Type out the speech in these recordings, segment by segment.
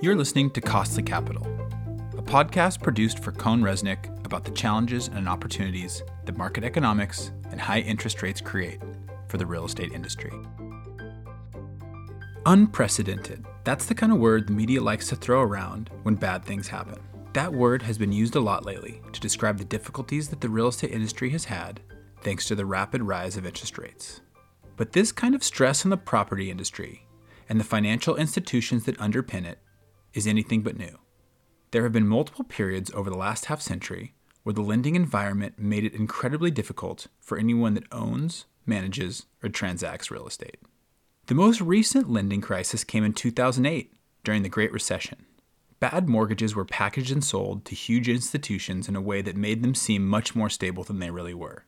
You're listening to Costly Capital, a podcast produced for CohnReznick about the challenges and opportunities that market economics and high interest rates create for the real estate industry. Unprecedented. That's the kind of word the media likes to throw around when bad things happen. That word has been used a lot lately to describe the difficulties that the real estate industry has had thanks to the rapid rise of interest rates. But this kind of stress on the property industry and the financial institutions that underpin it is anything but new. There have been multiple periods over the last half century where the lending environment made it incredibly difficult for anyone that owns, manages, or transacts real estate. The most recent lending crisis came in 2008 during the Great Recession. Bad mortgages were packaged and sold to huge institutions in a way that made them seem much more stable than they really were.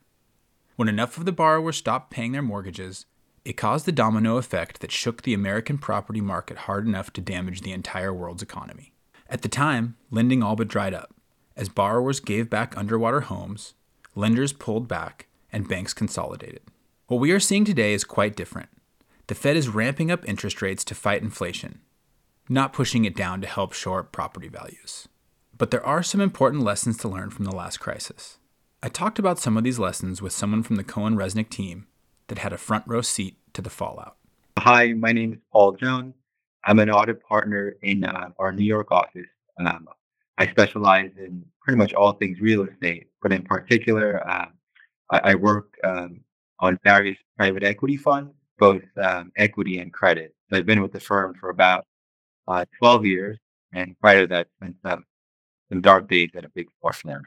When enough of the borrowers stopped paying their mortgages, it caused the domino effect that shook the American property market hard enough to damage the entire world's economy. At the time, lending all but dried up. As borrowers gave back underwater homes, lenders pulled back, and banks consolidated. What we are seeing today is quite different. The Fed is ramping up interest rates to fight inflation, not pushing it down to help shore up property values. But there are some important lessons to learn from the last crisis. I talked about some of these lessons with someone from the CohnReznick team that had a front row seat to the fallout. Hi, my name is Paul Jhung. I'm an audit partner in uh, our New York office. Um, I specialize in pretty much all things real estate, but in particular, uh, I, I, work um, on various private equity funds, both um, equity and credit. So I've been with the firm for about uh, 12 years, and prior to that, spent some, some dark days at a big four firm.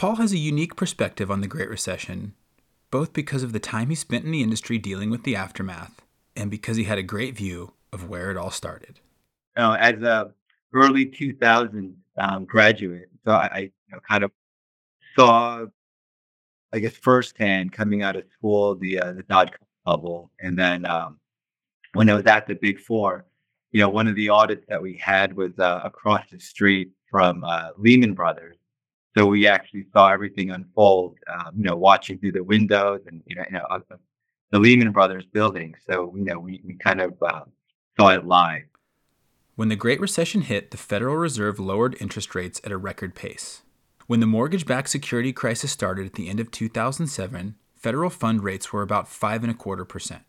Paul has a unique perspective on the Great Recession both because of the time he spent in the industry dealing with the aftermath and because he had a great view of where it all started. As a early 2000 um, graduate, so I, I you know, kind of saw, I guess, firsthand coming out of school the uh, the dot com bubble, and then um, when I was at the Big Four, you know, one of the audits that we had was uh, across the street from uh, Lehman Brothers, so we actually saw everything unfold, um, you know, watching through the windows and, you know, you know the Lehman Brothers building. So, you know, we, we kind of uh, saw it live. When the Great Recession hit, the Federal Reserve lowered interest rates at a record pace. When the mortgage backed security crisis started at the end of 2007, federal fund rates were about five and a quarter percent.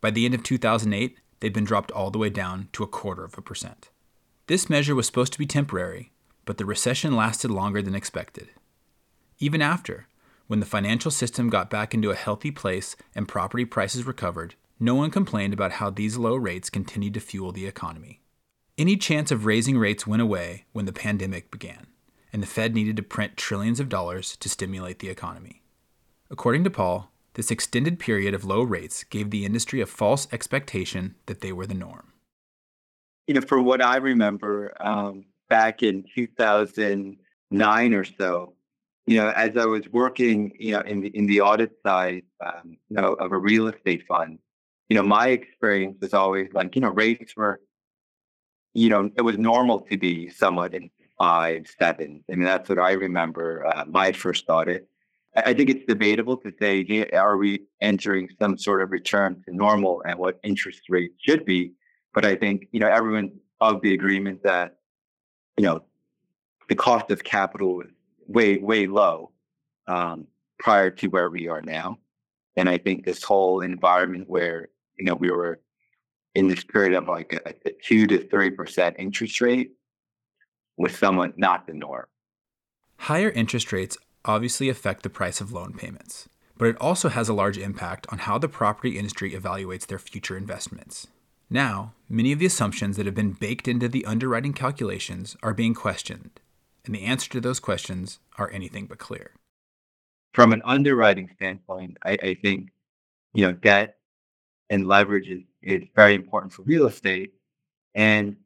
By the end of 2008, they'd been dropped all the way down to a quarter of a percent. This measure was supposed to be temporary, but the recession lasted longer than expected. Even after, when the financial system got back into a healthy place and property prices recovered, no one complained about how these low rates continued to fuel the economy. Any chance of raising rates went away when the pandemic began, and the Fed needed to print trillions of dollars to stimulate the economy. According to Paul, this extended period of low rates gave the industry a false expectation that they were the norm. You know, for what I remember, um, back in 2009 or so, you know, as I was working, you know, in the in the audit side, um, you know, of a real estate fund, you know, my experience was always like, you know, rates were, you know, it was normal to be somewhat in five, seven. I mean, that's what I remember uh, my first audit. I, I think it's debatable to say, hey, are we entering some sort of return to normal and what interest rates should be? But I think, you know, everyone's of the agreement that you know, the cost of capital was way, way low um, prior to where we are now. And I think this whole environment where, you know, we were in this period of like a, a two to three percent interest rate was somewhat not the norm. Higher interest rates obviously affect the price of loan payments, but it also has a large impact on how the property industry evaluates their future investments. Now, many of the assumptions that have been baked into the underwriting calculations are being questioned, and the answer to those questions are anything but clear. From an underwriting standpoint, I, I think you know debt and leverage is, is very important for real estate. And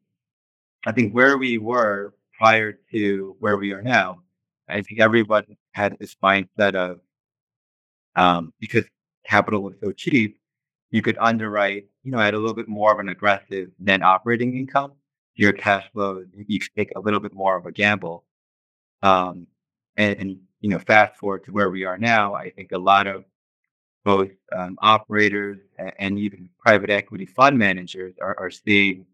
I think where we were prior to where we are now, I think everyone had this mindset of um, because capital was so cheap, you could underwrite, you know, at a little bit more of an aggressive net operating income. Your cash flow, you take a little bit more of a gamble. Um, and, and you know, fast forward to where we are now, I think a lot of both um, operators and even private equity fund managers are, are seeing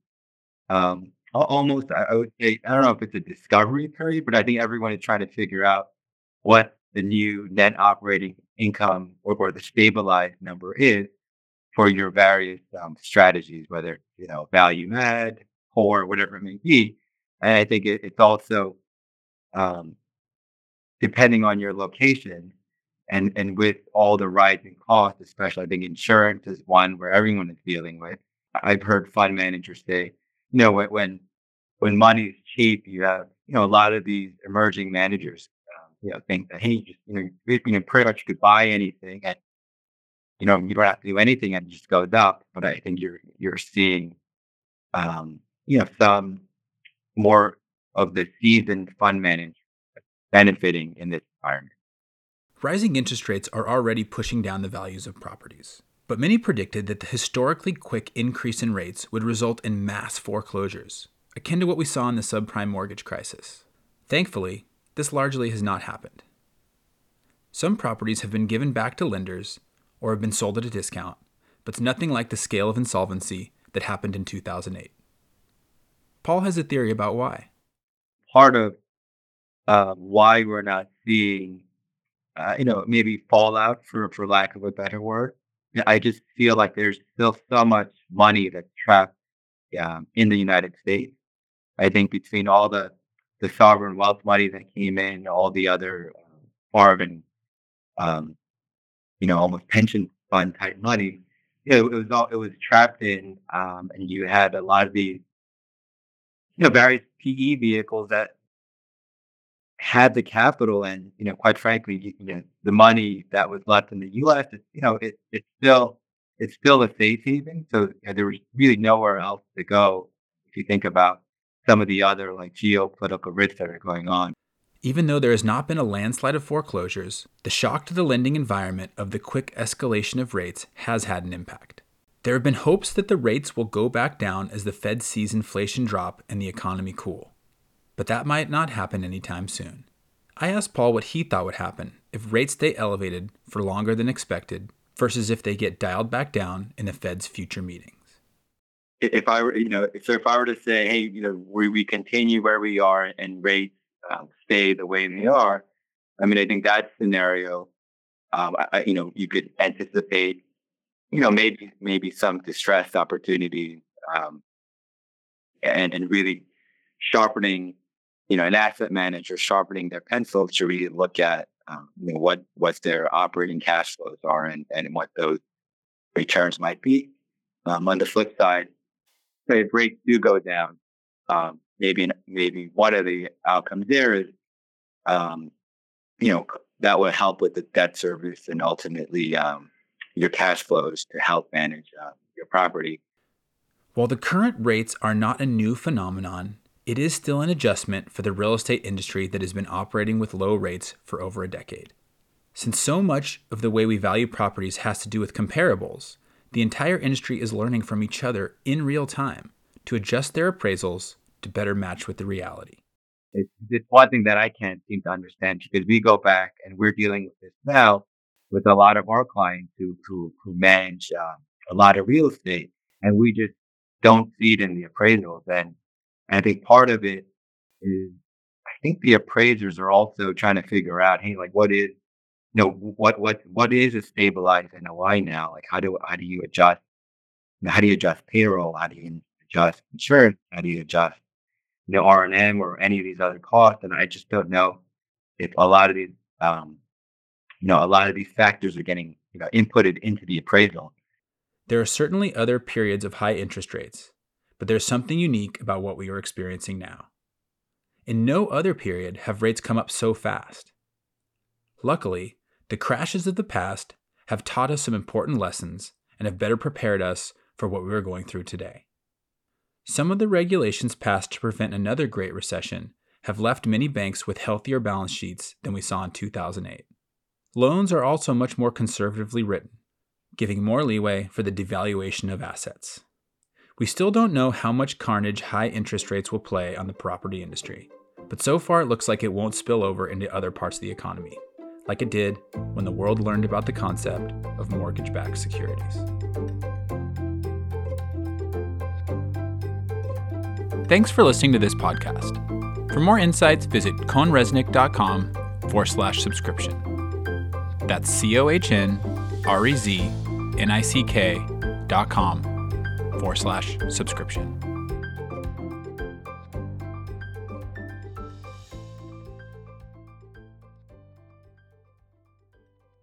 um, almost, I would say, I don't know if it's a discovery period, but I think everyone is trying to figure out what the new net operating income or, or the stabilized number is for your various um, strategies, whether you know value add, core, whatever it may be. And I think it, it's also um, depending on your location and and with all the rising costs, especially I think insurance is one where everyone is dealing with. I've heard fund managers say, you know, when when, money is cheap, you have you know a lot of these emerging managers, um, you know, think that hey, just, you know, you pretty much you could buy anything and you know you don't have to do anything and it just goes up. But I think you're you're seeing, um, you know, some more of the seasoned fund managers benefiting in this environment. Rising interest rates are already pushing down the values of properties, but many predicted that the historically quick increase in rates would result in mass foreclosures, akin to what we saw in the subprime mortgage crisis. Thankfully, this largely has not happened. Some properties have been given back to lenders or have been sold at a discount, but it's nothing like the scale of insolvency that happened in 2008. Paul has a theory about why. Part of uh, why we're not seeing uh, you know, maybe fallout for for lack of a better word. I just feel like there's still so much money that's trapped um, in the United States. I think between all the the sovereign wealth money that came in, all the other uh, foreign, um, you know, almost pension fund type money, you know, it was all it was trapped in, um, and you had a lot of these, you know, various PE vehicles that had the capital and you know quite frankly you, you know the money that was left in the us it, you know it, it's still it's still a safe haven. So you know, there was really nowhere else to go if you think about some of the other like geopolitical risks that are going on even though there has not been a landslide of foreclosures the shock to the lending environment of the quick escalation of rates has had an impact there have been hopes that the rates will go back down as the fed sees inflation drop and the economy cool but that might not happen anytime soon. I asked Paul what he thought would happen if rates stay elevated for longer than expected versus if they get dialed back down in the Fed's future meetings. If I were, you know, so if I were to say, hey, you know, we, we continue where we are and rates um, stay the way they are, I mean, I think that scenario, um, I, you know, you could anticipate, you know, maybe maybe some distressed opportunities, um, and and really sharpening you know, an asset manager sharpening their pencil to really look at um, you know, what what their operating cash flows are and, and what those returns might be. Um, on the flip side, if rates do go down, um, maybe maybe one of the outcomes there is, um, you know, that will help with the debt service and ultimately um, your cash flows to help manage uh, your property. While the current rates are not a new phenomenon, it is still an adjustment for the real estate industry that has been operating with low rates for over a decade. Since so much of the way we value properties has to do with comparables, the entire industry is learning from each other in real time to adjust their appraisals to better match with the reality. It's, it's one thing that I can't seem to understand because we go back and we're dealing with this now with a lot of our clients who who, who manage um, a lot of real estate, and we just don't see it in the appraisals. And I think part of it is I think the appraisers are also trying to figure out, hey, like what is you know, what what what is a stabilized NOI now? Like how do how do you adjust how do you adjust payroll? How do you adjust insurance? How do you adjust you know R and M or any of these other costs? And I just don't know if a lot of these um, you know a lot of these factors are getting you know inputted into the appraisal. There are certainly other periods of high interest rates, but there's something unique about what we are experiencing now. In no other period have rates come up so fast. Luckily, the crashes of the past have taught us some important lessons and have better prepared us for what we are going through today. Some of the regulations passed to prevent another Great Recession have left many banks with healthier balance sheets than we saw in 2008. Loans are also much more conservatively written, giving more leeway for the devaluation of assets. We still don't know how much carnage high interest rates will play on the property industry, But so far, it looks like it won't spill over into other parts of the economy, like it did when the world learned about the concept of mortgage backed securities. Thanks for listening to this podcast. For more insights, visit cohnreznick.com forward slash subscription. That's C O H N R E Z N I C K dot com forward slash subscription.